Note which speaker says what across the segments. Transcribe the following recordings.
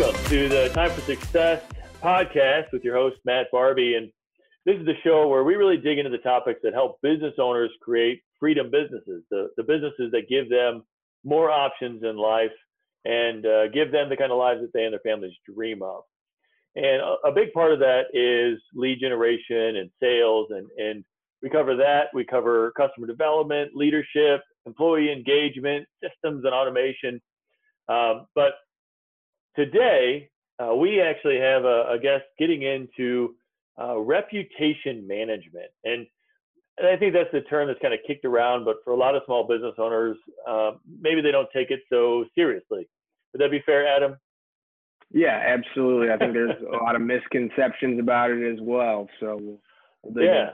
Speaker 1: Welcome to the Time for Success podcast with your host, Matt Barbie. And this is the show where we really dig into the topics that help business owners create freedom businesses, the, the businesses that give them more options in life and uh, give them the kind of lives that they and their families dream of. And a, a, big part of that is lead generation and sales. And, and we cover that. We cover customer development, leadership, employee engagement, systems and automation. Um, but today, uh, we actually have a, a, guest getting into uh, reputation management. And, and, I think that's the term that's kind of kicked around, but for a lot of small business owners, uh, maybe they don't take it so seriously. Would that be fair, Adam?
Speaker 2: Yeah, absolutely. I think there's a lot of misconceptions about it as well. So,
Speaker 1: we'll yeah.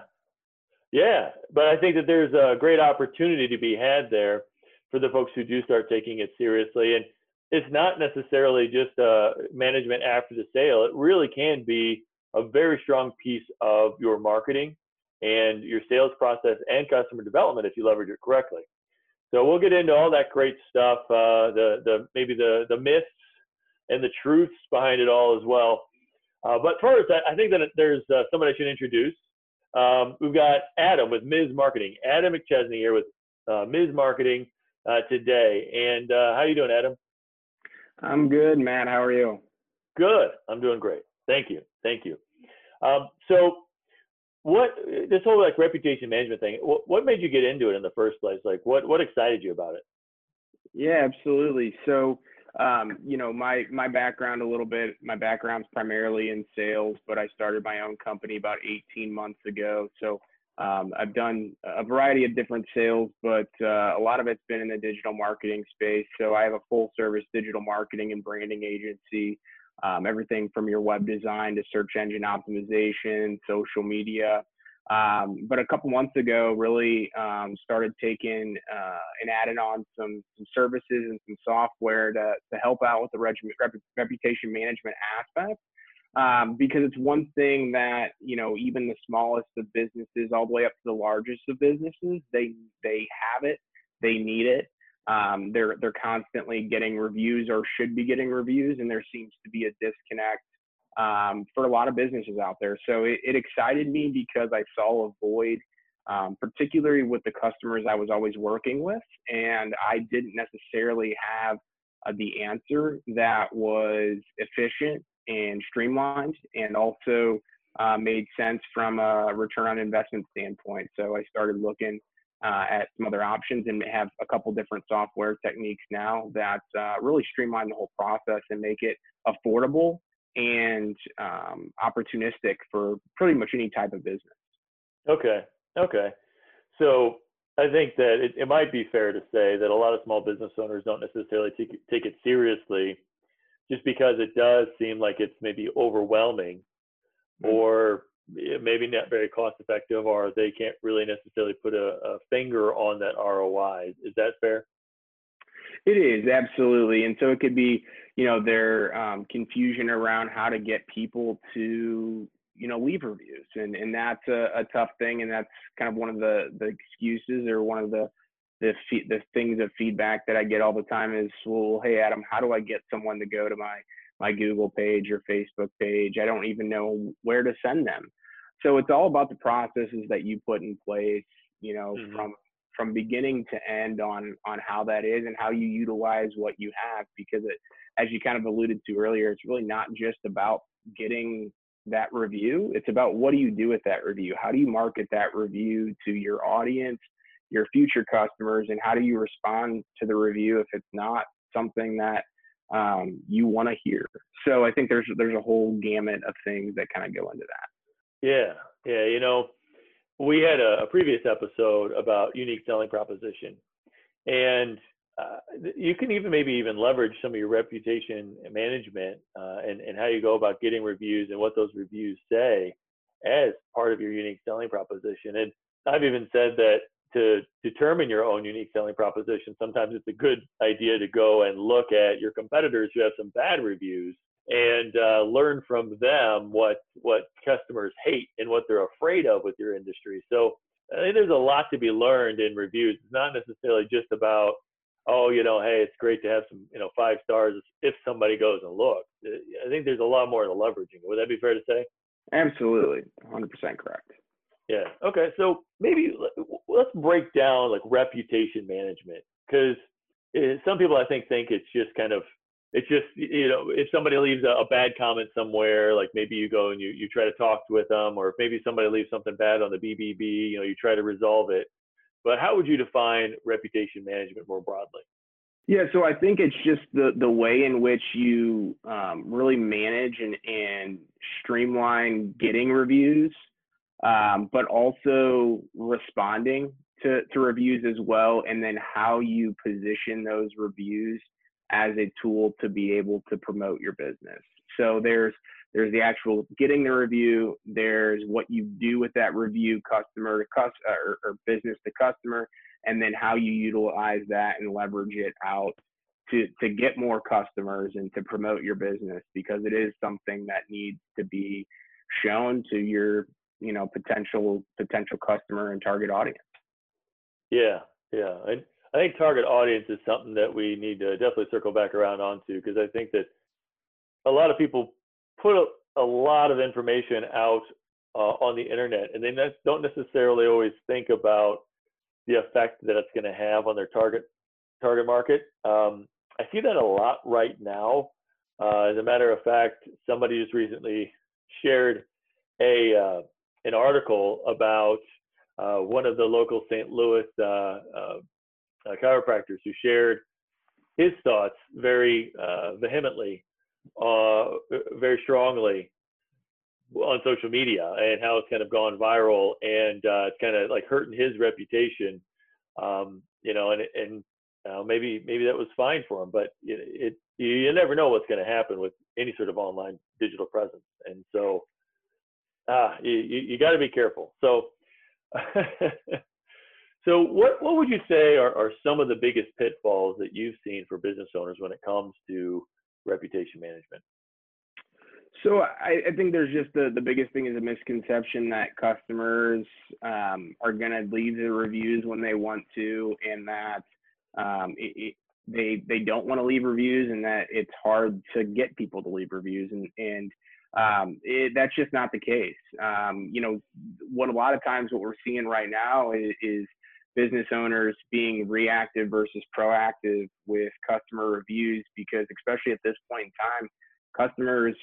Speaker 1: Yeah, but I think that there's a great opportunity to be had there for the folks who do start taking it seriously. And it's not necessarily just uh, management after the sale. It really can be a very strong piece of your marketing and your sales process and customer development if you leverage it correctly. So we'll get into all that great stuff, uh, the the maybe the the myths and the truths behind it all as well. Uh, but first, I, I, think that there's uh, someone I should introduce. Um, we've got Adam with Ms. Marketing, Adam McChesney here with uh, Ms. Marketing uh, today. And uh, how you doing, Adam?
Speaker 2: I'm good, Matt. How are you?
Speaker 1: Good. I'm doing great. Thank you. Thank you. Um, so, what this whole like reputation management thing? What, what made you get into it in the first place? Like, what what excited you about it?
Speaker 2: Yeah, absolutely. So, um, you know, my my background a little bit. My background's primarily in sales, but I started my own company about 18 months ago. So um, I've done a variety of different sales, but uh, a lot of it's been in the digital marketing space. So I have a full service digital marketing and branding agency. Um, everything from your web design to search engine optimization, social media. Um, but a couple months ago, really um, started taking uh, and adding on some, some services and some software to, to help out with the reg- reputation management aspect um, because it's one thing that you know even the smallest of businesses all the way up to the largest of businesses they they have it they need it. Um, they're they're constantly getting reviews or should be getting reviews and there seems to be a disconnect um, for a lot of businesses out there. So it, it excited me because i saw a void um, particularly with the customers i was always working with and i didn't necessarily have uh, the answer that was efficient and streamlined and also uh, made sense from a return on investment standpoint. So I started looking uh, at some other options and have a couple different software techniques now that uh, really streamline the whole process and make it affordable and um, opportunistic for pretty much any type of business.
Speaker 1: Okay. Okay. So I think that it, it might be fair to say that a lot of small business owners don't necessarily take, take it seriously just because it does seem like it's maybe overwhelming mm-hmm. or maybe not very cost effective or they can't really necessarily put a, a finger on that ROI. Is that fair?
Speaker 2: It is absolutely, and so it could be, you know, their um, confusion around how to get people to, you know, leave reviews, and and that's a, a tough thing, and that's kind of one of the the excuses or one of the the the things of feedback that I get all the time is, well, hey Adam, how do I get someone to go to my my Google page or Facebook page? I don't even know where to send them. So it's all about the processes that you put in place, you know, mm-hmm. from from beginning to end on on how that is and how you utilize what you have because it as you kind of alluded to earlier, it's really not just about getting that review. It's about what do you do with that review? How do you market that review to your audience, your future customers and how do you respond to the review if it's not something that um, you want to hear? So i think there's there's a whole gamut of things that kind of go into that.
Speaker 1: Yeah yeah you know we had a, a previous episode about unique selling proposition. And uh, you can even maybe even leverage some of your reputation management uh, and, and how you go about getting reviews and what those reviews say as part of your unique selling proposition. And i've even said that to determine your own unique selling proposition, sometimes it's a good idea to go and look at your competitors who have some bad reviews and uh, learn from them what what customers hate and what they're afraid of with your industry. So I think there's a lot to be learned in reviews. It's not necessarily just about oh, you know, hey, it's great to have some, you know, five stars if somebody goes and looks. I think there's a lot more to leveraging. Would that be fair to say?
Speaker 2: Absolutely, 100% correct.
Speaker 1: Yeah. Okay. So maybe let's break down like reputation management because eh, some people I think think it's just kind of it's just you know if somebody leaves a, a, bad comment somewhere like maybe you go and you, you try to talk with them or if maybe somebody leaves something bad on the bbb you know you try to resolve it but how would you define reputation management more broadly
Speaker 2: yeah so i think it's just the the way in which you um, really manage and and streamline getting reviews um, but also responding to, to reviews as well and then how you position those reviews as a tool to be able to promote your business. So there's there's the actual getting the review. There's what you do with that review, customer to customer or, or business to customer, and then how you utilize that and leverage it out to to get more customers and to promote your business because it is something that needs to be shown to your you know potential potential customer and target audience.
Speaker 1: Yeah, yeah, and I think target audience is something that we need to definitely circle back around onto because I think that a lot of people put a, a lot of information out uh, on the internet and they ne- don't necessarily always think about the effect that it's going to have on their target target market. Um, I see that a lot right now. Uh, as a matter of fact, somebody just recently shared a uh, an article about uh, one of the local St. Louis uh, uh, uh, chiropractors who shared his thoughts very vehemently, very strongly on social media and how it's kind of gone viral and it's kind of like hurting his reputation. Um, you know, and and uh, maybe maybe that was fine for him, but it, it you never know what's going to happen with any sort of online digital presence, and so ah, you you, got to be careful. So. So what, what would you say are, are some of the biggest pitfalls that you've seen for business owners when it comes to reputation management?
Speaker 2: So I, I, think there's just the, the biggest thing is a misconception that customers um, are going to leave the reviews when they want to, and that um, it, it, they they don't want to leave reviews, and that it's hard to get people to leave reviews, and and um, it, that's just not the case. Um, you know, what a lot of times what we're seeing right now is, is business owners being reactive versus proactive with customer reviews because especially at this point in time customers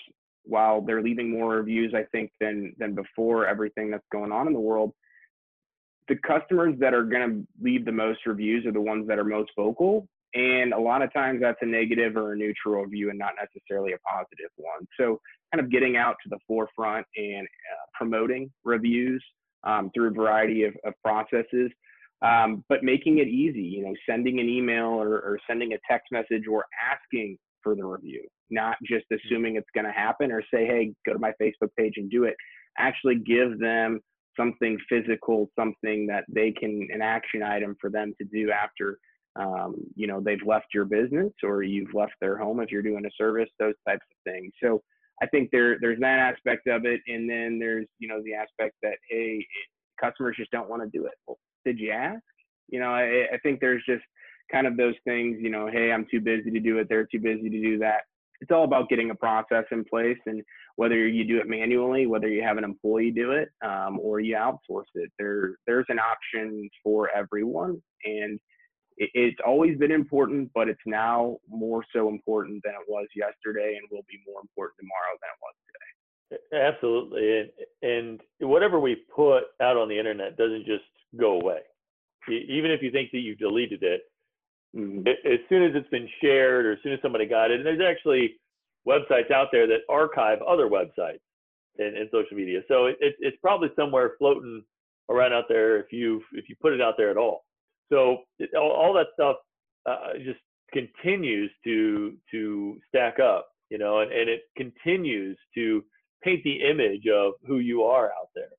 Speaker 2: while they're leaving more reviews i think than than before everything that's going on in the world the customers that are going to leave the most reviews are the ones that are most vocal and a lot of times that's a negative or a neutral view and not necessarily a positive one so kind of getting out to the forefront and uh, promoting reviews um, through a variety of, of processes um, but making it easy, you know, sending an email or, or sending a text message or asking for the review, not just mm-hmm. assuming it's going to happen or say, hey, go to my Facebook page and do it. Actually give them something physical, something that they can, an action item for them to do after, um, you know, they've left your business or you've left their home if you're doing a service, those types of things. So I think there, there's that aspect of it. And then there's, you know, the aspect that, hey, customers just don't want to do it. Well, did you ask? You know, I, I think there's just kind of those things, you know, hey, I'm too busy to do it. They're too busy to do that. It's all about getting a process in place and whether you do it manually, whether you have an employee do it, um, or you outsource it. There, there's an option for everyone. And it's always been important, but it's now more so important than it was yesterday and will be more important tomorrow than it was today.
Speaker 1: Absolutely. And, and whatever we put out on the internet doesn't just go away. Even if you think that you've deleted it, mm-hmm. as soon as it's been shared or as soon as somebody got it, and there's actually websites out there that archive other websites and, in social media. So it, it's probably somewhere floating around out there if you if you put it out there at all. So it, all, all, that stuff uh, just continues to to stack up, you know, and, and it continues to paint the image of who you are out there.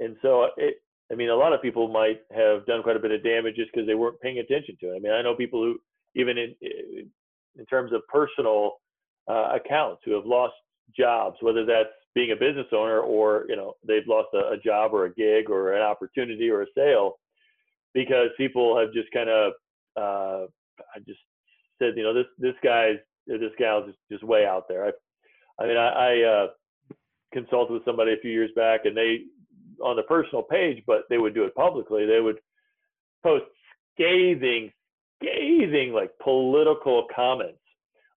Speaker 1: And so it, I mean, a lot of people might have done quite a bit of damage just because they weren't paying attention to it. I mean, I know people who, even in in terms of personal uh, accounts, who have lost jobs, whether that's being a business owner or you know they've lost a, a job or a gig or an opportunity or a sale, because people have just kind of uh, I just said, you know, this this guy's this gal's just, just way out there. I, I mean, I, I uh, consulted with somebody a few years back, and they on the personal page, but they would do it publicly. They would post scathing, scathing like political comments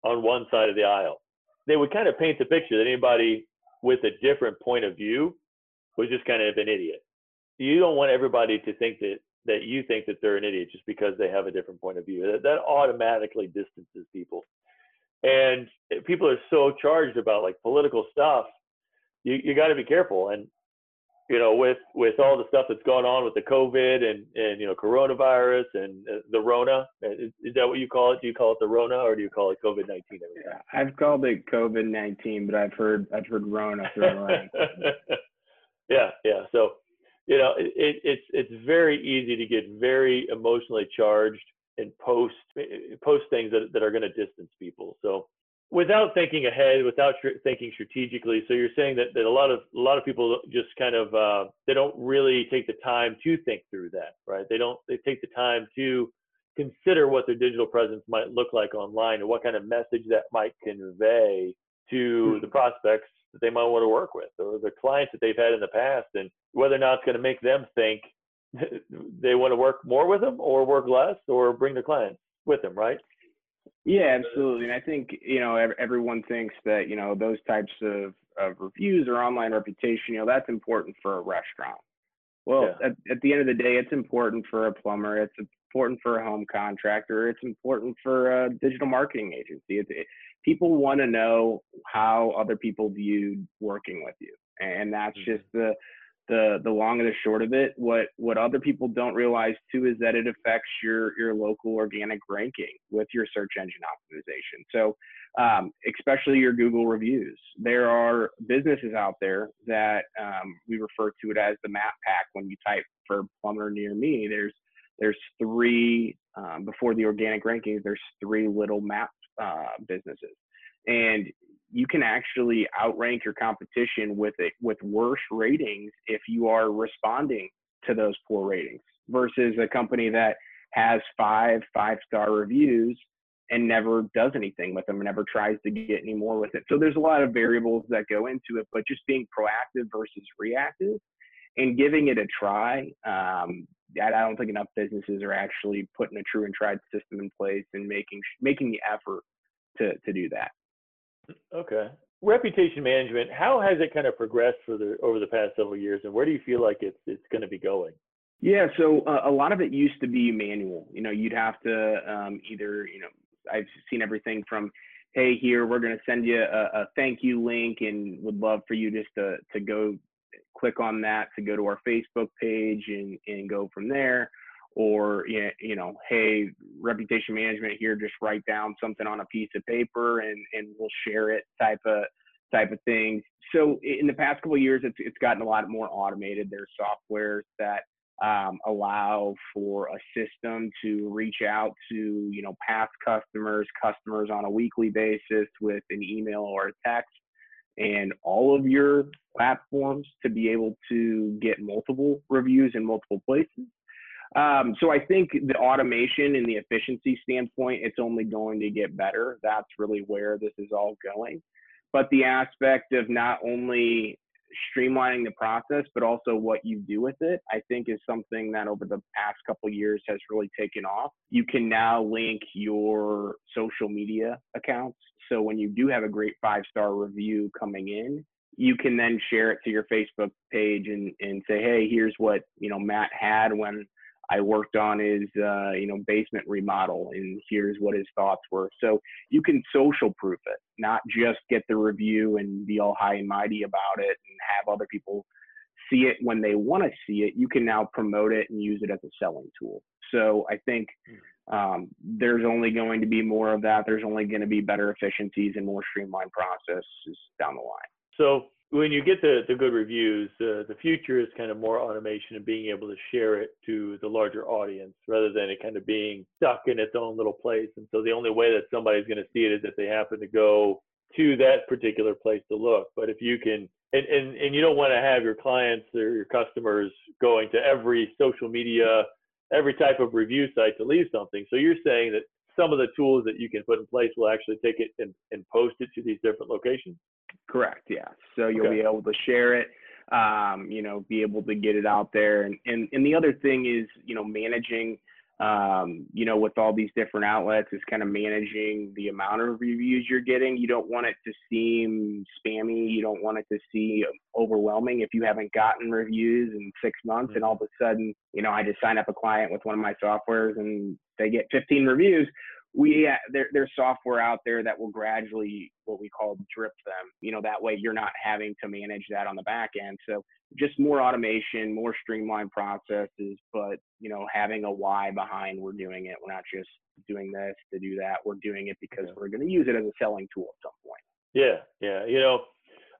Speaker 1: on one side of the aisle. They would kind of paint the picture that anybody with a different point of view was just kind of an idiot. You don't want everybody to think that that you think that they're an idiot just because they have a different point of view. That, that automatically distances people. And people are so charged about like political stuff. You you got to be careful. And you know, with with all the stuff that's going on with the COVID and and you know coronavirus and uh, the Rona, uh, is, is, that what you call it? Do you call it the Rona or do you call it COVID nineteen?
Speaker 2: Yeah, I've called it COVID nineteen, but I've heard I've heard Rona
Speaker 1: yeah, yeah. So you know, it, it, it's it's very easy to get very emotionally charged and post post things that that are going to distance people. So without thinking ahead, without thinking strategically. So you're saying that, that a lot of a lot of people just kind of uh, they don't really take the time to think through that, right? They don't they take the time to consider what their digital presence might look like online and what kind of message that might convey to mm-hmm. the prospects that they might want to work with or the clients that they've had in the past and whether or not it's going to make them think they want to work more with them or work less or bring their clients with them, right?
Speaker 2: Yeah, absolutely. And I think, you know, everyone thinks that, you know, those types of, of reviews or online reputation, you know, that's important for a restaurant. Well, yeah. at, at the end of the day, it's important for a plumber. It's important for a home contractor. It's important for a digital marketing agency. It, it, people want to know how other people viewed working with you. And that's mm-hmm. just the, the the long and the short of it what what other people don't realize too is that it affects your your local organic ranking with your search engine optimization so um, especially your google reviews there are businesses out there that um, we refer to it as the map pack when you type for plumber near me there's there's three um, before the organic rankings there's three little map uh, businesses and you can actually outrank your competition with it with worse ratings if you are responding to those poor ratings versus a company that has five five star reviews and never does anything with them, never tries to get any more with it. So there's a lot of variables that go into it, but just being proactive versus reactive and giving it a try. Um, I don't think enough businesses are actually putting a true and tried system in place and making making the effort to to do that.
Speaker 1: Okay. Reputation management, how has it kind of progressed for the over the past several years and where do you feel like it's it's going to be going?
Speaker 2: Yeah, so uh, a lot of it used to be manual. You know, you'd have to um, either, you know, I've seen everything from, hey, here we're going to send you a, a, thank you link, and would love for you just to to go click on that to go to our Facebook page and and go from there, or you know, hey, reputation management here, just write down something on a piece of paper and and we'll share it type of type of things. So in the past couple years, it's it's gotten a lot more automated. There's softwares that um, allow for a system to reach out to you know past customers, customers on a weekly basis with an email or a text, and all of your platforms to be able to get multiple reviews in multiple places um, so I think the automation and the efficiency standpoint, it's only going to get better. That's really where this is all going. But the aspect of not only streamlining the process, but also what you do with it, I think is something that over the past couple years has really taken off. You can now link your social media accounts. So when you do have a great five star review coming in, you can then share it to your Facebook page and, and say, hey, here's what you know Matt had when I worked on his, uh, you know, basement remodel, and here's what his thoughts were. So you can social proof it, not just get the review and be all high and mighty about it and have other people see it when they want to see it. You can now promote it and use it as a selling tool. So I think hmm. Um, there's only going to be more of that. There's only going to be better efficiencies and more streamlined processes down the line.
Speaker 1: So when you get the, the good reviews, uh, the future is kind of more automation and being able to share it to the larger audience rather than it kind of being stuck in its own little place. And so the only way that somebody's going to see it is if they happen to go to that particular place to look. But if you can, and, and, and you don't want to have your clients or your customers going to every social media, every type of review site to leave something. So you're saying that some of the tools that you can put in place will actually take it and, and post it to these different locations?
Speaker 2: Correct. Yeah. So you'll
Speaker 1: Okay.
Speaker 2: be able to share it. Um, you know, be able to get it out there. And and and the other thing is, you know, managing. Um, you know, with all these different outlets, is kind of managing the amount of reviews you're getting. You don't want it to seem spammy. You don't want it to seem overwhelming if you haven't gotten reviews in six months, and all of a sudden, you know, I just sign up a client with one of my softwares and they get 15 reviews we there, there's software out there that will gradually what we call drip them. You know that way you're not having to manage that on the back end. So just more automation more streamlined processes but you know having a why behind we're doing it. We're not just doing this to do that. We're doing it because we're going to use it as a selling tool at some point.
Speaker 1: Yeah, yeah. You know,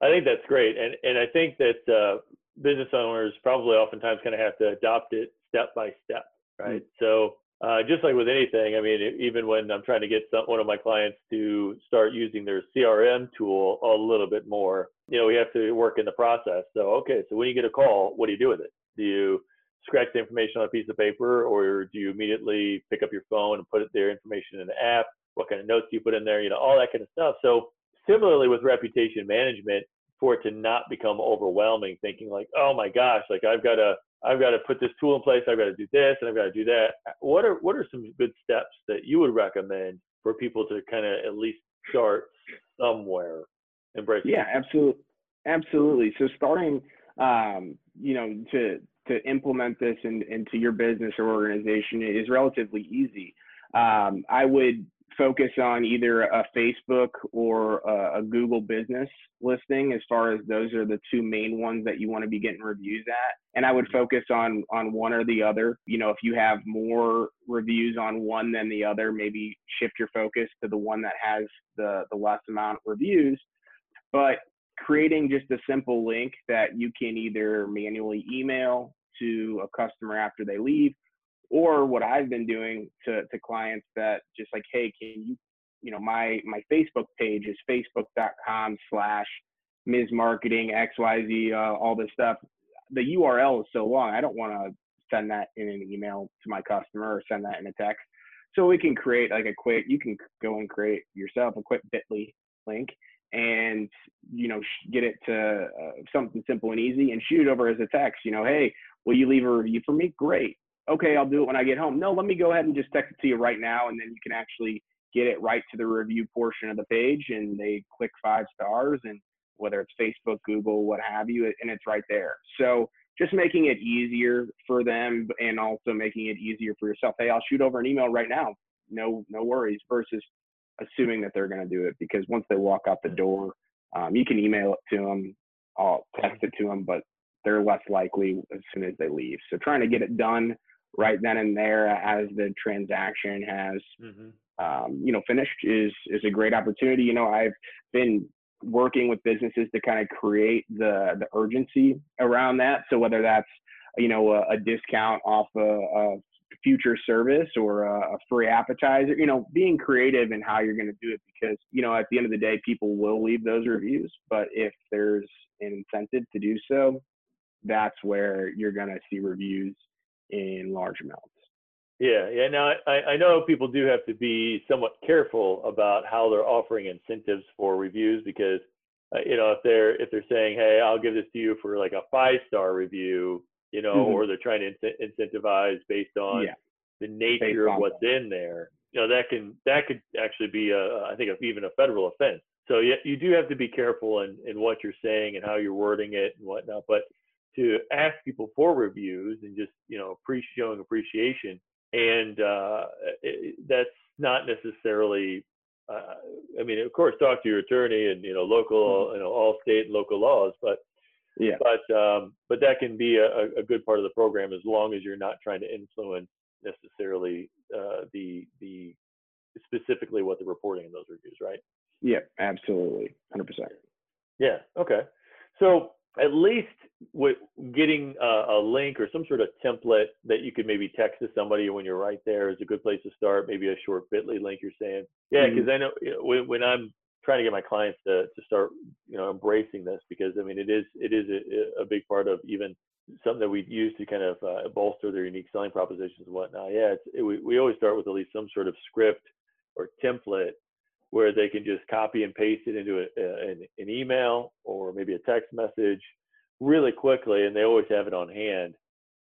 Speaker 1: I think that's great, and and I think that uh, business owners probably oftentimes kind of have to adopt it step by step, right? So uh, just like with anything, I mean, even when I'm trying to get some, one of my clients to start using their CRM tool a little bit more, you know, we have to work in the process. So okay, so when you get a call, what do you do with it? Do you scratch the information on a piece of paper, or do you immediately pick up your phone and put their information in the app? What kind of notes do you put in there? You know, all that kind of stuff. So similarly with reputation management for it to not become overwhelming thinking like oh my gosh like i've got to i've got to put this tool in place i've got to do this and i've got to do that. What are what are some good steps that you would recommend for people to kind of at least start somewhere and embrace
Speaker 2: yeah absolutely absolutely. So starting um, you know to to implement this in, into your business or organization is relatively easy. Um, i would focus on either a facebook or a, a google business listing as far as those are the two main ones that you want to be getting reviews at. And i would mm-hmm. focus on on one or the other. You know if you have more reviews on one than the other maybe shift your focus to the one that has the the less amount of reviews. But creating just a simple link that you can either manually email to a customer after they leave or what I've been doing to, to clients that just like, hey, can you, you know, my my Facebook page is facebook.com slash Ms. Marketing XYZ, uh, all this stuff. The URL is so long, I don't want to send that in an email to my customer or send that in a text. So we can create like a quick, you can go and create yourself a quick Bitly link and you know get it to uh, something simple and easy and shoot over as a text. You know, hey, will you leave a review for me? Great okay, I'll do it when I get home. No, let me go ahead and just text it to you right now, and then you can actually get it right to the review portion of the page, and they click five stars, and whether it's Facebook, Google, what have you, and it's right there. So just making it easier for them, and also making it easier for yourself. Hey, I'll shoot over an email right now. No, no worries. Versus assuming that they're going to do it because once they walk out the door, um, you can email it to them, I'll text it to them, but they're less likely as soon as they leave. So trying to get it done right then and there as the transaction has
Speaker 1: Mhm.
Speaker 2: um, you know finished is is a great opportunity. You know i've been working with businesses to kind of create the the urgency around that. So whether that's you know a, a discount off a, a future service or a, a free appetizer you know being creative in how you're going to do it because you know at the end of the day people will leave those reviews. But if there's an incentive to do so that's where you're going to see reviews in large amounts.
Speaker 1: Yeah, yeah. Now I, I know people do have to be somewhat careful about how they're offering incentives for reviews because uh, you know if they're if they're saying, hey, I'll give this to you for like a five star review, you know,
Speaker 2: Mhm.
Speaker 1: or they're trying to incent- incentivize based on
Speaker 2: Yeah.
Speaker 1: the
Speaker 2: Based
Speaker 1: nature of
Speaker 2: on
Speaker 1: what's in there. You know, that can that could actually be a I think even a federal offense. So yeah, you do have to be careful in in what you're saying and how you're wording it and whatnot. But to ask people for reviews and just you know showing appreciation and uh, it, that's not necessarily uh, i mean of course talk to your attorney and you know local you know all state and local laws but
Speaker 2: Yeah.
Speaker 1: but um, but that can be a, a good part of the program as long as you're not trying to influence necessarily uh, the the specifically what they're reporting in those reviews right
Speaker 2: Yeah, absolutely. 100%.
Speaker 1: yeah. Okay. So at least with getting a, a link or some sort of template that you could maybe text to somebody when you're right there is a good place to start. Maybe a short Bitly link you're saying. Yeah, because I know when, when I'm trying to get my clients to to start you know embracing this because I mean it is it is a, a big part of even something that we use to kind of uh, bolster their unique selling propositions and whatnot. Yeah, it's, it, we we always start with at least some sort of script or template where they can just copy and paste it into a, a, an, an email or maybe a text message really quickly, and they always have it on hand.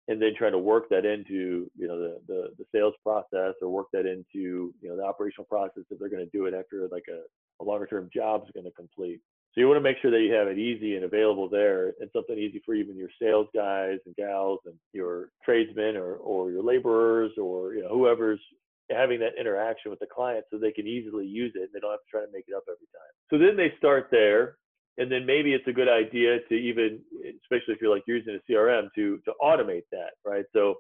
Speaker 1: And then try to work that into you know the, the, the sales process or work that into you know the operational process if they're going to do it after like a, a longer term job is going to complete. So you want to make sure that you have it easy and available there and something easy for even your sales guys and gals and your tradesmen or, or your laborers or you know whoever's having that interaction with the client so they can easily use it and they don't have to try to make it up every time. So then they start there and then maybe it's a good idea to even especially if you're like using a crm to to automate that right so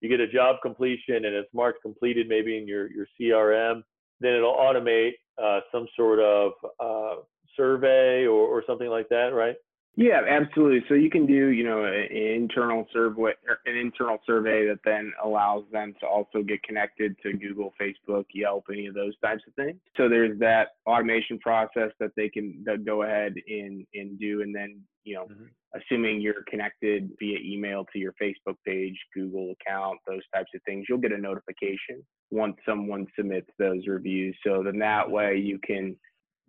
Speaker 1: you get a job completion and it's marked completed maybe in your your crm then it'll automate uh, some sort of uh, survey or, or something like that right
Speaker 2: yeah, absolutely. So you can do, you know, an internal survey, an internal survey that then allows them to also get connected to Google, Facebook, Yelp, any of those types of things. So there's that automation process that they can go ahead and and do, and then you know, mm-hmm. assuming you're connected via email to your Facebook page, Google account, those types of things, you'll get a notification once someone submits those reviews. So then that way you can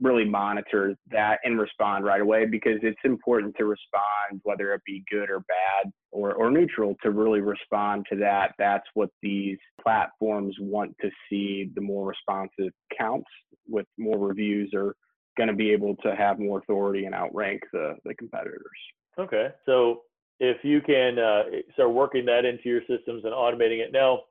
Speaker 2: really monitor that and respond right away because it's important to respond, whether it be good or bad or, or neutral, to really respond to that. That's what these platforms want to see. The more responsive counts with more reviews are going to be able to have more authority and outrank the, the competitors.
Speaker 1: Okay. So if you can uh, start working that into your systems and automating it now,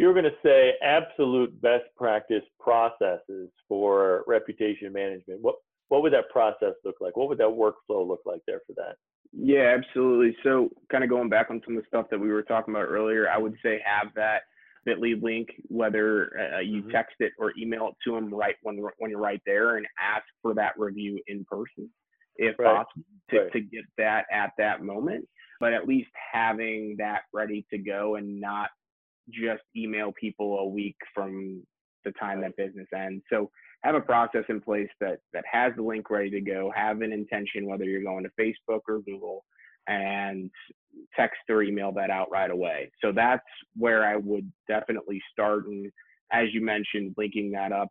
Speaker 1: you were going to say absolute best practice processes for reputation management, what what would that process look like? What would that workflow look like there for that?
Speaker 2: Yeah, absolutely. So, kind of going back on some of the stuff that we were talking about earlier, I would say have that Bitly link, whether uh, you mm-hmm. text it or email it to them right when when you're right there, and ask for that review in person, if right. possible, to, right. to get that at that moment. But at least having that ready to go and not just email people a week from the time that business ends. So have a process in place that that has the link ready to go. Have an intention whether you're going to Facebook or Google, and text or email that out right away. So that's where I would definitely start. And as you mentioned, linking that up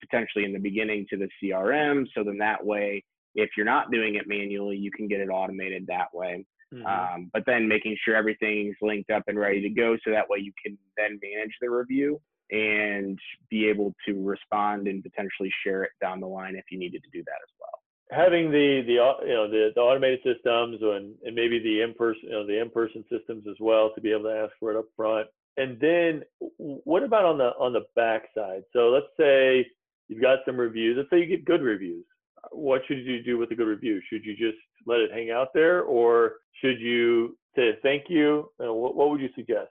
Speaker 2: potentially in the beginning to the CRM. So then that way, if you're not doing it manually, you can get it automated that way. Mm-hmm. Um, but then making sure everything's linked up and ready to go so that way you can then manage the review and be able to respond and potentially share it down the line if you needed to do that as well.
Speaker 1: Having the the you know the, the automated systems and, and maybe the in person you know the in person systems as well to be able to ask for it up front and then what about on the on the back side? So let's say you've got some reviews. Let's say you get good reviews what should you do with a good review should you just let it hang out there or should you say thank you? Uh, what, what would you suggest?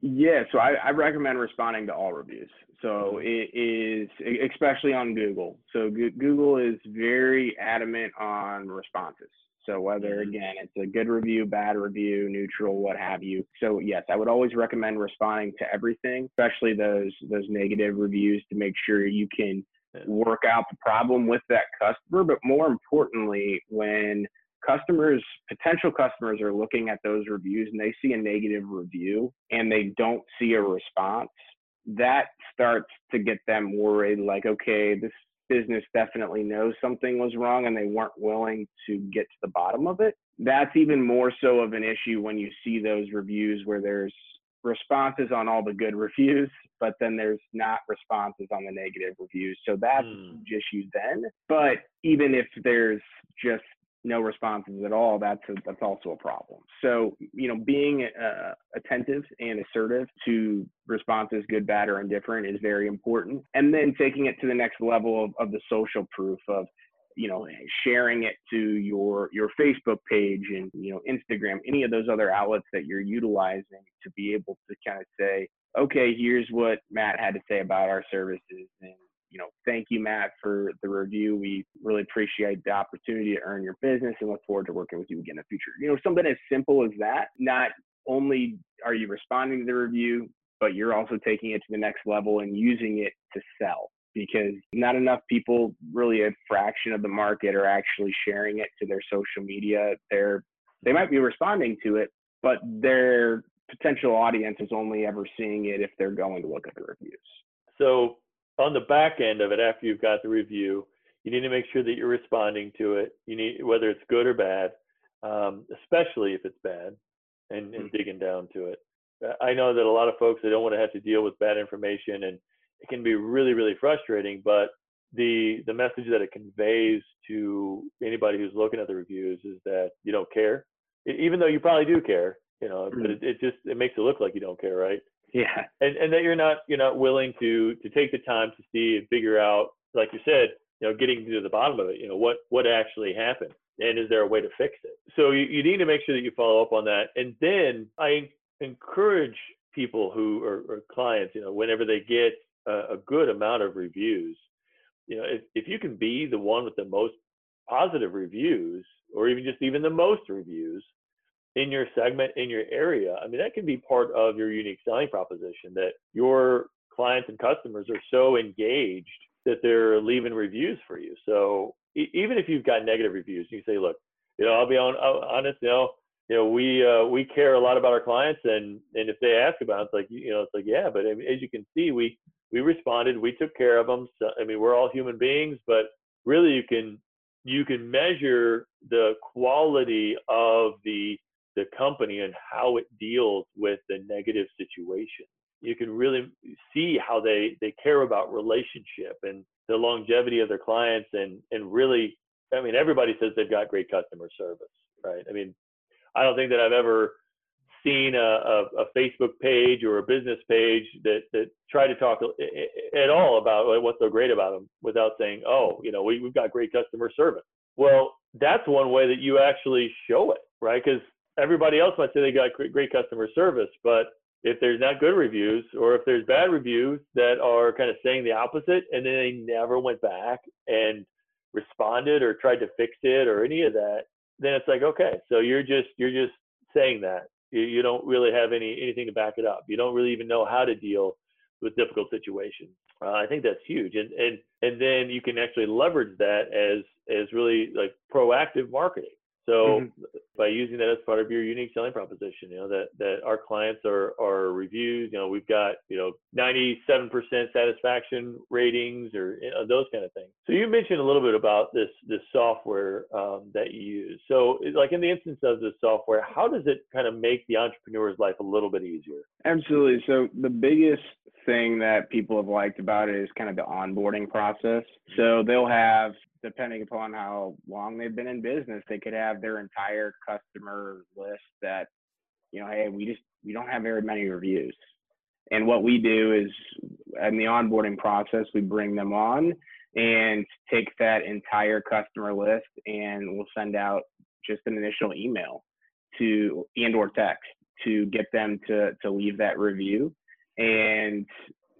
Speaker 2: Yeah, so I, I, recommend responding to all reviews. So mm-hmm. it is, especially on Google. So Google is very adamant on responses. So whether mm-hmm. again it's a good review, bad review, neutral, what have you. So yes, I would always recommend responding to everything, especially those those negative reviews to make sure you can work out the problem with that customer. But more importantly, when customers, potential customers are looking at those reviews and they see a negative review and they don't see a response, that starts to get them worried like, okay, this business definitely knows something was wrong and they weren't willing to get to the bottom of it. That's even more so of an issue when you see those reviews where there's responses on all the good reviews, but then there's not responses on the negative reviews. So that's mm. issue then. But even if there's just no responses at all, that's a, that's also a problem. So you know, being uh, attentive and assertive to responses, good, bad, or indifferent, is very important. And then taking it to the next level of, of the social proof of you know eh, sharing it to your your facebook page and you know instagram any of those other outlets that you're utilizing to be able to kind of say okay here's what matt had to say about our services and you know, thank you, Matt, for the review. We really appreciate the opportunity to earn your business and look forward to working with you again in the future. You know, something as simple as that. Not only are you responding to the review, but you're also taking it to the next level and using it to sell because not enough people, really a fraction of the market, are actually sharing it to their social media. They're they might be responding to it, but their potential audience is only ever seeing it if they're going to look at the reviews.
Speaker 1: So on the back end of it, after you've got the review, you need to make sure that you're responding to it. You need whether it's good or bad, um, especially if it's bad, and, and mm-hmm. digging down to it. I know that a lot of folks they don't want to have to deal with bad information, and it can be really really frustrating. But the the message that it conveys to anybody who's looking at the reviews is that you don't care, even though you probably do care. You know, mm-hmm. but it, it just it makes it look like you don't care, right?
Speaker 2: Yeah.
Speaker 1: And and that you're not you're not willing to to take the time to see and figure out, like you said, you know, getting to the bottom of it. You know, what what actually happened, and is there a way to fix it? So you, you need to make sure that you follow up on that, and then I encourage people who are, are clients, you know, whenever they get a, a good amount of reviews, you know, if, if you can be the one with the most positive reviews, or even just even the most reviews in your segment, in your area, I mean, that can be part of your unique selling proposition that your clients and customers are so engaged that they're leaving reviews for you. So e- even if you've got negative reviews, you say, look, you know, I'll be on, honest, you know, you know, we uh, we care a lot about our clients, and and if they ask about it, it's like you know, it's like yeah, but as you can see, we we responded, we took care of them. So, I mean, we're all human beings, but really, you can you can measure the quality of the the company and how it deals with the negative situation. You can really see how they they care about relationship and the longevity of their clients, and and really, I mean, everybody says they've got great customer service, right? I mean, I don't think that I've ever seen a, a, a, Facebook page or a business page that that try to talk uh, uh, at all about what's so great about them without saying, oh, you know, we, we've got great customer service. Well, that's one way that you actually show it, right? Because everybody else might say they got great customer service, but if there's not good reviews or if there's bad reviews that are kind of saying the opposite and then they never went back and responded or tried to fix it or any of that then it's like okay so you're just you're just saying that you, you don't really have any anything to back it up. You don't really even know how to deal with difficult situations. Uh, i think that's huge. And and and then you can actually leverage that as as really like proactive marketing so mm-hmm. by using that as part of your unique selling proposition, you know, that, that our clients are, are reviews, you know, we've got, you know, 97% satisfaction ratings or you know, those kind of things. So you mentioned a little bit about this, this software um, that you use. So like in the instance of the software, how does it kind of make the entrepreneur's life a little bit easier?
Speaker 2: Absolutely. So the biggest thing that people have liked about it is kind of the onboarding process. So they'll have depending upon how long they've been in business, they could have their entire customer list that, you know, hey, we just we don't have very many reviews. And what we do is in the onboarding process, we bring them on and take that entire customer list and we'll send out just an initial email to and or text to get them to to leave that review. And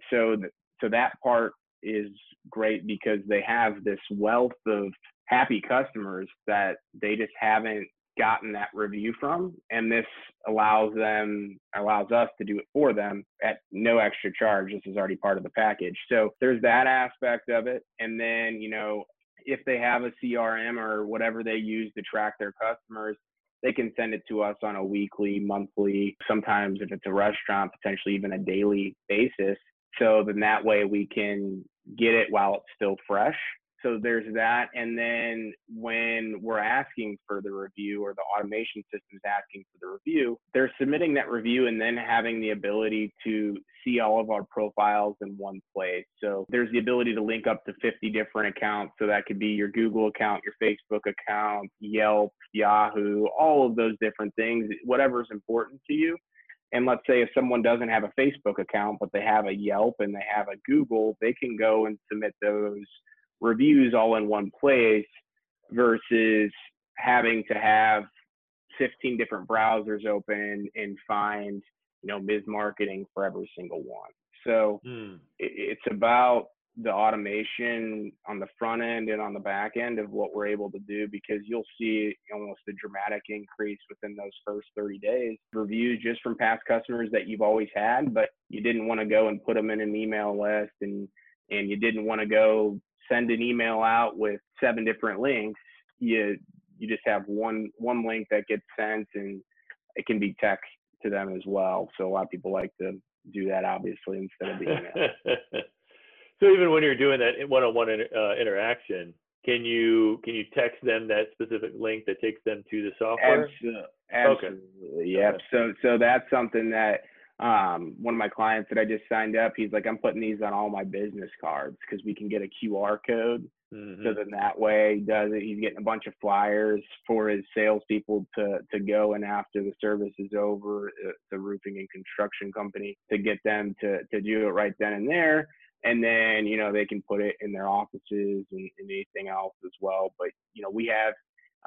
Speaker 2: so th- so that part is great because they have this wealth of happy customers that they just haven't gotten that review from. And this allows them allows us to do it for them at no extra charge. This is already part of the package. So there's that aspect of it. And then you know if they have a crm or whatever they use to track their customers they can send it to us on a weekly monthly sometimes if it's a restaurant potentially even a daily basis so then that way we can get it while it's still fresh. So there's that. And then when we're asking for the review or the automation system is asking for the review, they're submitting that review and then having the ability to see all of our profiles in one place. So there's the ability to link up to 50 different accounts. So that could be your Google account, your Facebook account, Yelp, Yahoo, all of those different things, whatever is important to you. And let's say if someone doesn't have a Facebook account, but they have a Yelp and they have a Google, they can go and submit those reviews all in one place versus having to have 15 different browsers open and find, you know, Ms. Marketing for every single one. So mm. it's about the automation on the front end and on the back end of what we're able to do because you'll see almost a dramatic increase within those first 30 days reviews just from past customers that you've always had but you didn't want to go and put them in an email list and and you didn't want to go send an email out with seven different links you you just have one one link that gets sent and it can be text to them as well so a lot of people like to do that obviously instead of the email
Speaker 1: So even when you're doing that one-on-one uh, interaction, can you can you text them that specific link that takes them to the software?
Speaker 2: Absolutely. Absolutely. Yep. Okay. So so that's something that um, one of my clients that I just signed up, he's like, I'm putting these on all my business cards because we can get a QR code. Mm-hmm. So then that way he does it. He's getting a bunch of flyers for his salespeople to to go and after the service is over, uh, the roofing and construction company to get them to to do it right then and there. And then you know they can put it in their offices and, and anything else as well. But you know we have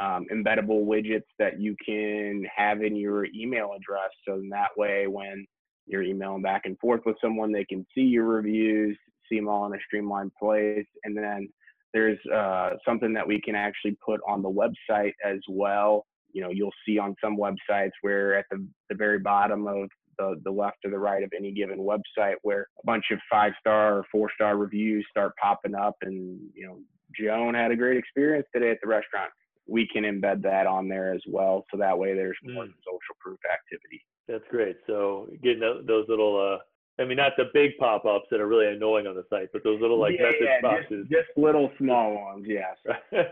Speaker 2: um, embeddable widgets that you can have in your email address. So in that way, when you're emailing back and forth with someone, they can see your reviews, see them all in a streamlined place, and then there's uh, something that we can actually put on the website as well. You know, you'll see on some websites where at the, the very bottom of the, the left or the right of any given website where a bunch of five star or four star reviews start popping up and, you know, Joan had a great experience today at the restaurant. We can embed that on there as well. So that way there's more mm. social proof activity.
Speaker 1: That's great. So getting those little uh, I mean, not the big pop-ups that are really annoying on the site, but those little like
Speaker 2: yeah,
Speaker 1: message
Speaker 2: yeah,
Speaker 1: boxes.
Speaker 2: Just, just, little small ones, yes.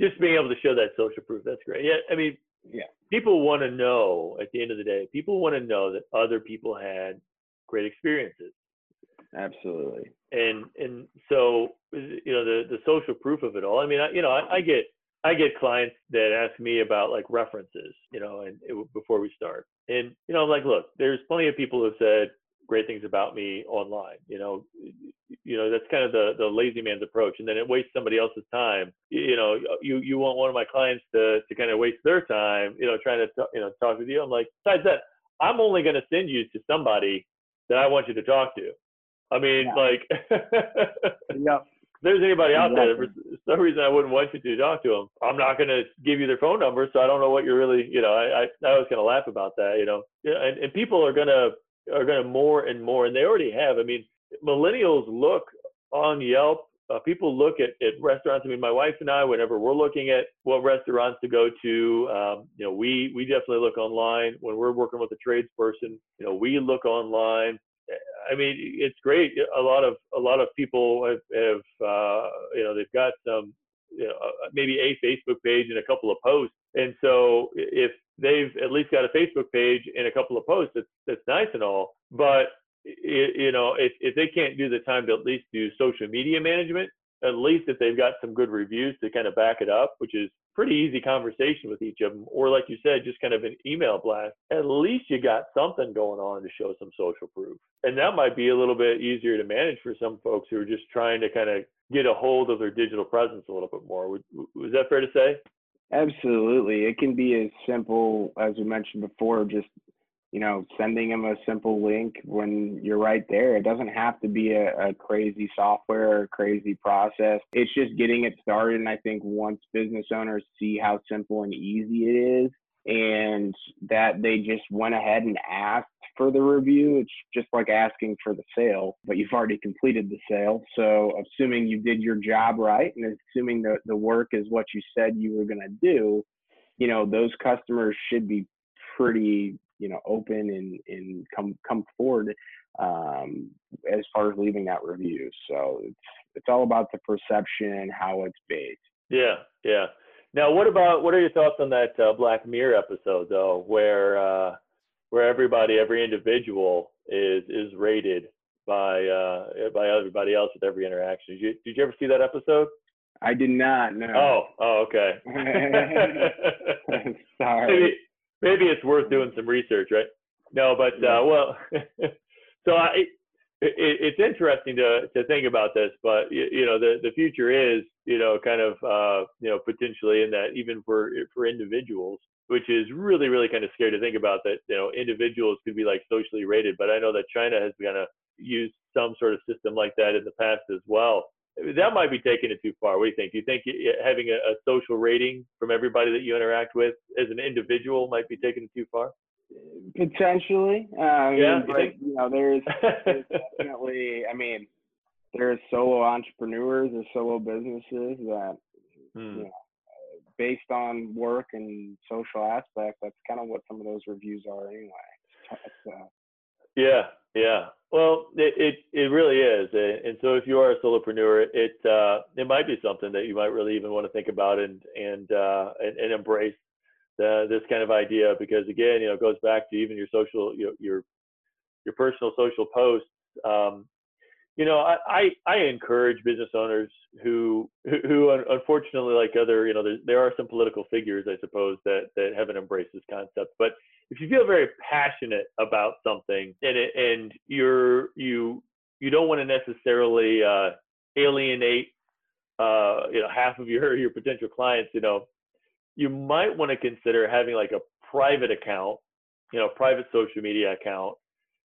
Speaker 1: just being able to show that social proof, that's great. Yeah, I mean,
Speaker 2: yeah.
Speaker 1: People want to know at the end of the day. People want to know that other people had great experiences.
Speaker 2: Absolutely.
Speaker 1: And and so you know the the social proof of it all. I mean, I, you know, I, I get I get clients that ask me about like references, you know, and it, before we start, and you know, I'm like, look, there's plenty of people who have said, great things about me online. You know, you know that's kind of the the lazy man's approach, and then it wastes somebody else's time. You know, you you want one of my clients to to kind of waste their time, you know, trying to t- you know talk with you. I'm like, besides that, I'm only going to send you to somebody that I want you to talk to. I mean, yeah. like,
Speaker 2: yep.
Speaker 1: There's anybody out there for some reason I wouldn't want you to talk to them, I'm not going to give you their phone number. So I don't know what you're really, you know, I, I, I was going to laugh about that, you know, and, and people are going to are going to more and more, and they already have. I mean, millennials look on Yelp. Uh, people look at, at restaurants. I mean, my wife and I, whenever we're looking at what restaurants to go to, um, you know, we we definitely look online. When we're working with a tradesperson, you know, we look online. I mean, it's great. A lot of a lot of people have, have uh, you know, they've got some, you know, uh, maybe a Facebook page and a couple of posts. And so if they've at least got a Facebook page and a couple of posts. That's that's nice and all, but you know, if if they can't do the time to at least do social media management, at least if they've got some good reviews to kind of back it up, which is pretty easy conversation with each of them, or like you said, just kind of an email blast. At least you got something going on to show some social proof, and that might be a little bit easier to manage for some folks who are just trying to kind of get a hold of their digital presence a little bit more. Was that fair to say?
Speaker 2: Absolutely. It can be as simple as we mentioned before, just you know, sending them a simple link when you're right there. It doesn't have to be a, a crazy software or crazy process. It's just getting it started. And I think once business owners see how simple and easy it is, and that they just went ahead and asked for the review. It's just like asking for the sale, but you've already completed the sale. So, assuming you did your job right and assuming that the work is what you said you were going to do, you know, those customers should be pretty, you know, open and, and come, come forward um, as far as leaving that review. So, it's, it's all about the perception and how it's based.
Speaker 1: Yeah. Yeah. Now, what about what are your thoughts on that uh, Black Mirror episode though, where uh, where everybody, every individual is is rated by uh, by everybody else with every interaction. Did you, did you ever see that episode?
Speaker 2: I did not. No.
Speaker 1: Oh, oh, okay.
Speaker 2: Sorry.
Speaker 1: Maybe, maybe it's worth doing some research, right? No, but uh, well, so I, it, it's interesting to to think about this, but you, you, know, the the future is, you know, kind of, uh, you know, potentially in that even for for individuals, which is really, really kind of scary to think about that, you know, individuals could be like socially rated. But I know that China has kind of used some sort of system like that in the past as well. That might be taking it too far. What do you think? Do you think having a, a social rating from everybody that you interact with as an individual might be taking it too far?
Speaker 2: Potentially. Um,
Speaker 1: yeah.
Speaker 2: But, you, you know, there's, there's definitely, I mean, there's solo entrepreneurs, there's solo businesses that, hmm. you know, based on work and social aspect, that's kind of what some of those reviews are anyway.
Speaker 1: yeah, Yeah. Well, it, it, it really is. And so if you are a solopreneur, it, uh, it might be something that you might really even want to think about and, and, uh, and, and embrace the, this kind of idea because again, you know, it goes back to even your social, your, your, your personal social posts. Um, you know, I, I, I encourage business owners who, who unfortunately, like other, you know, there, there are some political figures, I suppose, that, that haven't embraced this concept. But if you feel very passionate about something and it, and you're you you don't want to necessarily uh, alienate uh, you know half of your your potential clients, you know, you might want to consider having like a private account, you know, private social media account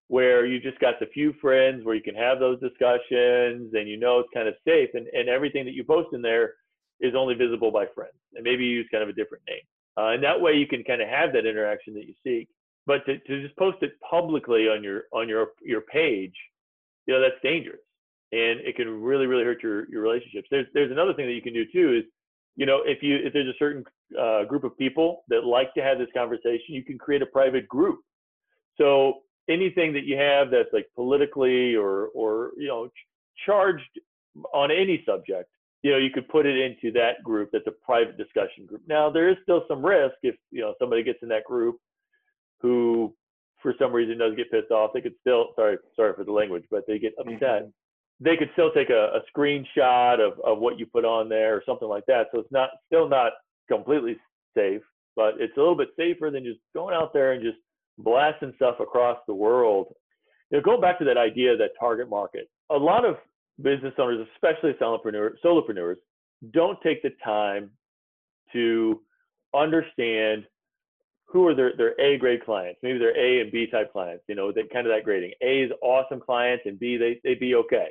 Speaker 1: where you just got the few friends where you can have those discussions and you know it's kind of safe and, and everything that you post in there is only visible by friends and maybe you use kind of a different name. Uh, and that way you can kind of have that interaction that you seek but to, to just post it publicly on your on your your page you know that's dangerous and it can really really hurt your your relationships. There's there's another thing that you can do too is you know if you if there's a certain uh, group of people that like to have this conversation you can create a private group. So anything that you have that's like politically or or you know charged on any subject you know you could put it into that group that's a private discussion group now there is still some risk if you know somebody gets in that group who for some reason does get pissed off they could still sorry sorry for the language but they get upset mm-hmm. they could still take a, a screenshot of, of what you put on there or something like that so it's not still not completely safe but it's a little bit safer than just going out there and just blasting stuff across the world. You know, go back to that idea that target market. A lot of business owners, especially solopreneur, solopreneurs, don't take the time to understand who are their, their A grade clients. Maybe they're A and B type clients, you know, that kind of that grading. A is awesome clients and B, they, they be okay.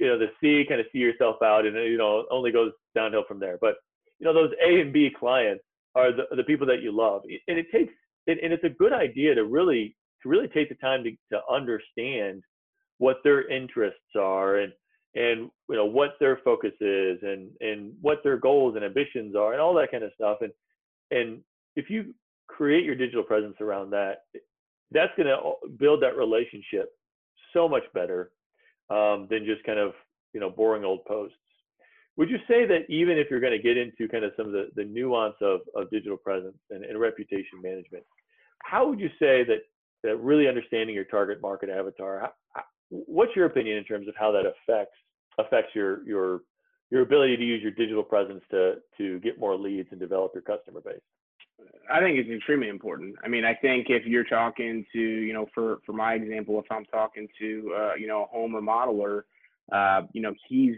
Speaker 1: You know, the C kind of see yourself out and, you know, only goes downhill from there. But, you know, those A and B clients are the, the people that you love. And it takes and, and it's a good idea to really to really take the time to, to understand what their interests are and and you know what their focus is and and what their goals and ambitions are and all that kind of stuff. And and if you create your digital presence around that that's going to build that relationship so much better um, than just kind of you know boring old posts would you say that even if you're going to get into kind of some of the, the nuance of, of digital presence and, and reputation management, how would you say that, that really understanding your target market avatar, how, what's your opinion in terms of how that affects affects your your your ability to use your digital presence to to get more leads and develop your customer base?
Speaker 2: I think it's extremely important. I mean, I think if you're talking to, you know, for for my example, if I'm talking to, uh, you know, a home remodeler, uh, you know, he's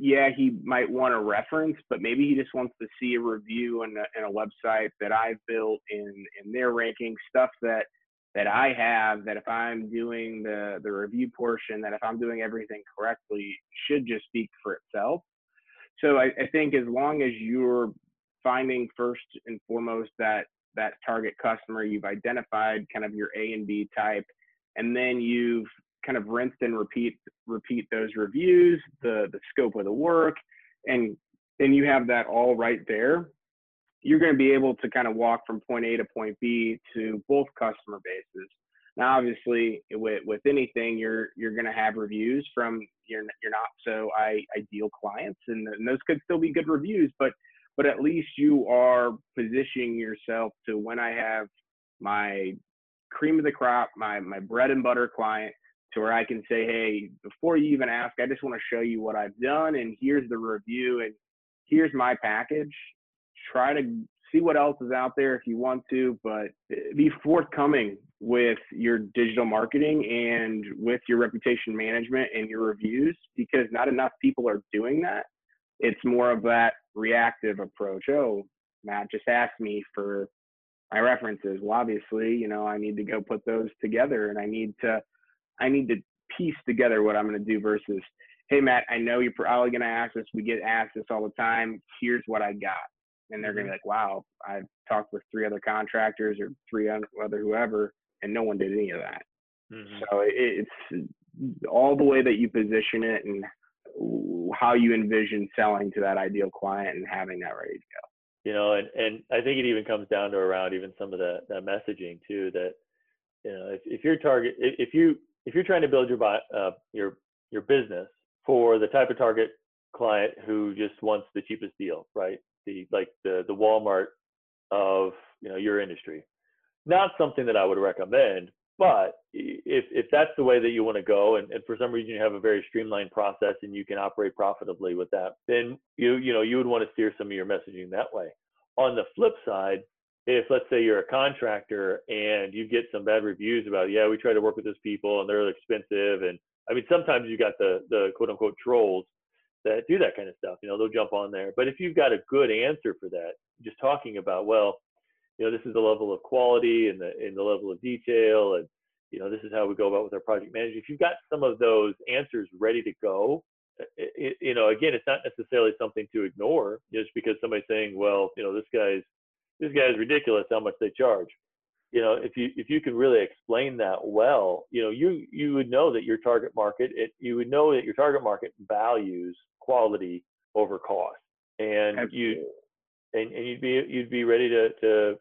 Speaker 2: yeah, he might want a reference, but maybe he just wants to see a review in a, in a website that I've built in in their ranking stuff that that I have. That if I'm doing the the review portion, that if I'm doing everything correctly, should just speak for itself. So I, I think as long as you're finding first and foremost that that target customer, you've identified kind of your A and B type, and then you've kind of rinse and repeat repeat those reviews, the the scope of the work, and then you have that all right there. You're going to be able to kind of walk from point A to point B to both customer bases. Now, obviously, with with anything, you're you're going to have reviews from your your not so ideal clients, and, and those could still be good reviews, but but at least you are positioning yourself to when I have my cream of the crop, my my bread and butter client to where I can say, hey, before you even ask, I just want to show you what I've done, and here's the review, and here's my package. Try to see what else is out there if you want to, but eh, be forthcoming with your digital marketing and with your reputation management and your reviews because not enough people are doing that. It's more of that reactive approach. Oh, Matt just asked me for my references. Well, obviously, you know, I need to go put those together and I need to I need to piece together what I'm going to do versus, hey, Matt, I know you're probably going to ask this. We get asked this all the time. Here's what I got. And they're going to be mm-hmm. like, wow, I've talked with three other contractors or three other whoever, and no one did any of that. Mm-hmm. So it's all the way that you position it and how you envision selling to that ideal client and having that ready to go.
Speaker 1: You know, and, and I think it even comes down to around even some of the, the messaging too, that, you know, if, if your target, if you if you're trying to build your uh, your your business for the type of target client who just wants the cheapest deal, right? The like the the Walmart of you know your industry. Not something that I would recommend, but if if that's the way that you want to go, and, and for some reason you have a very streamlined process and you can operate profitably with that, then you you know you would want to steer some of your messaging that way. On the flip side, if let's say you're a contractor and you get some bad reviews about yeah we try to work with those people and they're expensive. And I mean sometimes you got the the quote unquote trolls that do that kind of stuff you know they'll jump on there. But if you've got a good answer for that just talking about well you know this is the level of quality and the and the level of detail and you know this is how we go about with our project manager if you've got some of those answers ready to go it, it, you know again it's not necessarily something to ignore just because somebody's saying well you know this guy's this guy is ridiculous how much they charge. You know if you if you can really explain that well you know you you would know that your target market it you would know that your target market values quality over cost. And Absolutely. you and, and you'd be you'd be ready to to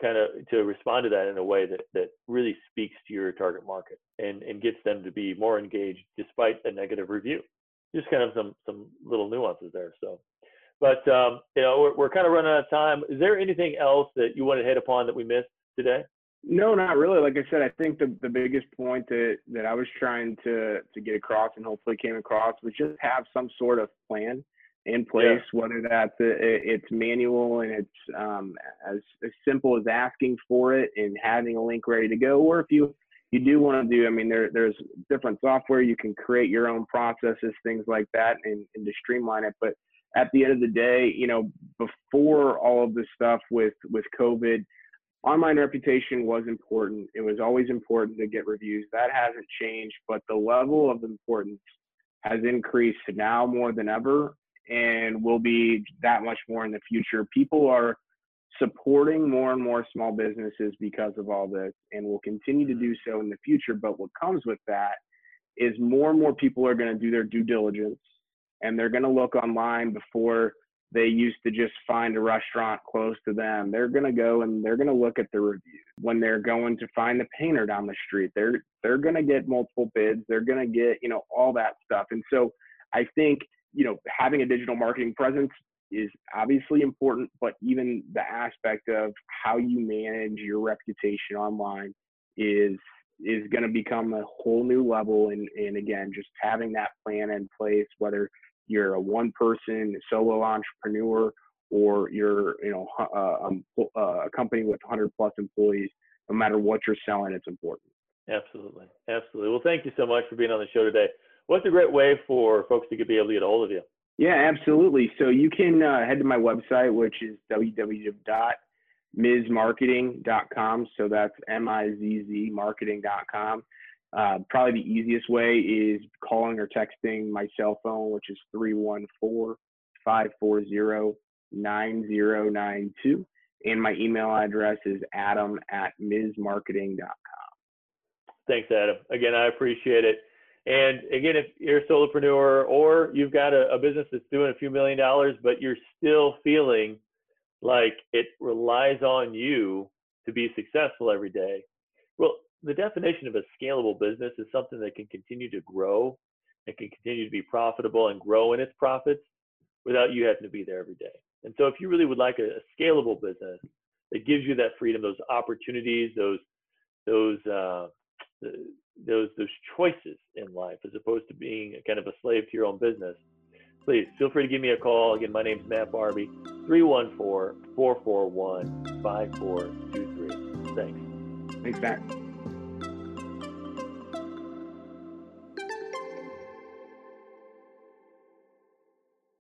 Speaker 1: kind of to respond to that in a way that that really speaks to your target market and and gets them to be more engaged despite a negative review. Just kind of some some little nuances there so but um, you know, we're, we're kind of running out of time. Is there anything else that you want to hit upon that we missed today?
Speaker 2: No, not really. Like I said, I think the, the biggest point that, that I was trying to, to get across and hopefully came across was just have some sort of plan in place, yeah. whether that's a, it's manual and it's um, as, as simple as asking for it and having a link ready to go, or if you you do want to do, I mean, there there's different software you can create your own processes, things like that, and, and to streamline it. But at the end of the day, you know, before all of this stuff with with COVID, online reputation was important. It was always important to get reviews. That hasn't changed, but the level of importance has increased now more than ever and will be that much more in the future. People are supporting more and more small businesses because of all this and will continue to do so in the future. But what comes with that is more and more people are going to do their due diligence and they're going to look online before they used to just find a restaurant close to them. They're going to go and they're going to look at the reviews. When they're going to find the painter down the street, they're they're going to get multiple bids. They're going to get, you know, all that stuff. And so I think, you know, having a digital marketing presence is obviously important, but even the aspect of how you manage your reputation online is is going to become a whole new level and, and again just having that plan in place whether you're a one person solo entrepreneur or you're you know uh, um, uh, a company with 100 plus employees no matter what you're selling it's important.
Speaker 1: Absolutely. Absolutely. Well thank you so much for being on the show today. What's a great way for folks to be able to get a hold of you?
Speaker 2: Yeah absolutely. So you can uh, head to my website which is www.mizzmarketing.com so that's m-i-z-z marketing.com uh, probably the easiest way is calling or texting my cell phone, which is 314 540 9092. And my email address is adam at mizzmarketing.com.
Speaker 1: Thanks, Adam. Again, I appreciate it. And again, if you're a solopreneur or you've got a, a business that's doing a few million dollars, but you're still feeling like it relies on you to be successful every day, well, the definition of a scalable business is something that can continue to grow and can continue to be profitable and grow in its profits without you having to be there every day. And so if you really would like a, a scalable business that gives you that freedom, those opportunities, those those uh, those those choices in life, as opposed to being kind of a slave to your own business, please feel free to give me a call. Again, my name is Matt Barbie, 314-441-5423. Thanks.
Speaker 2: Thanks, Matt.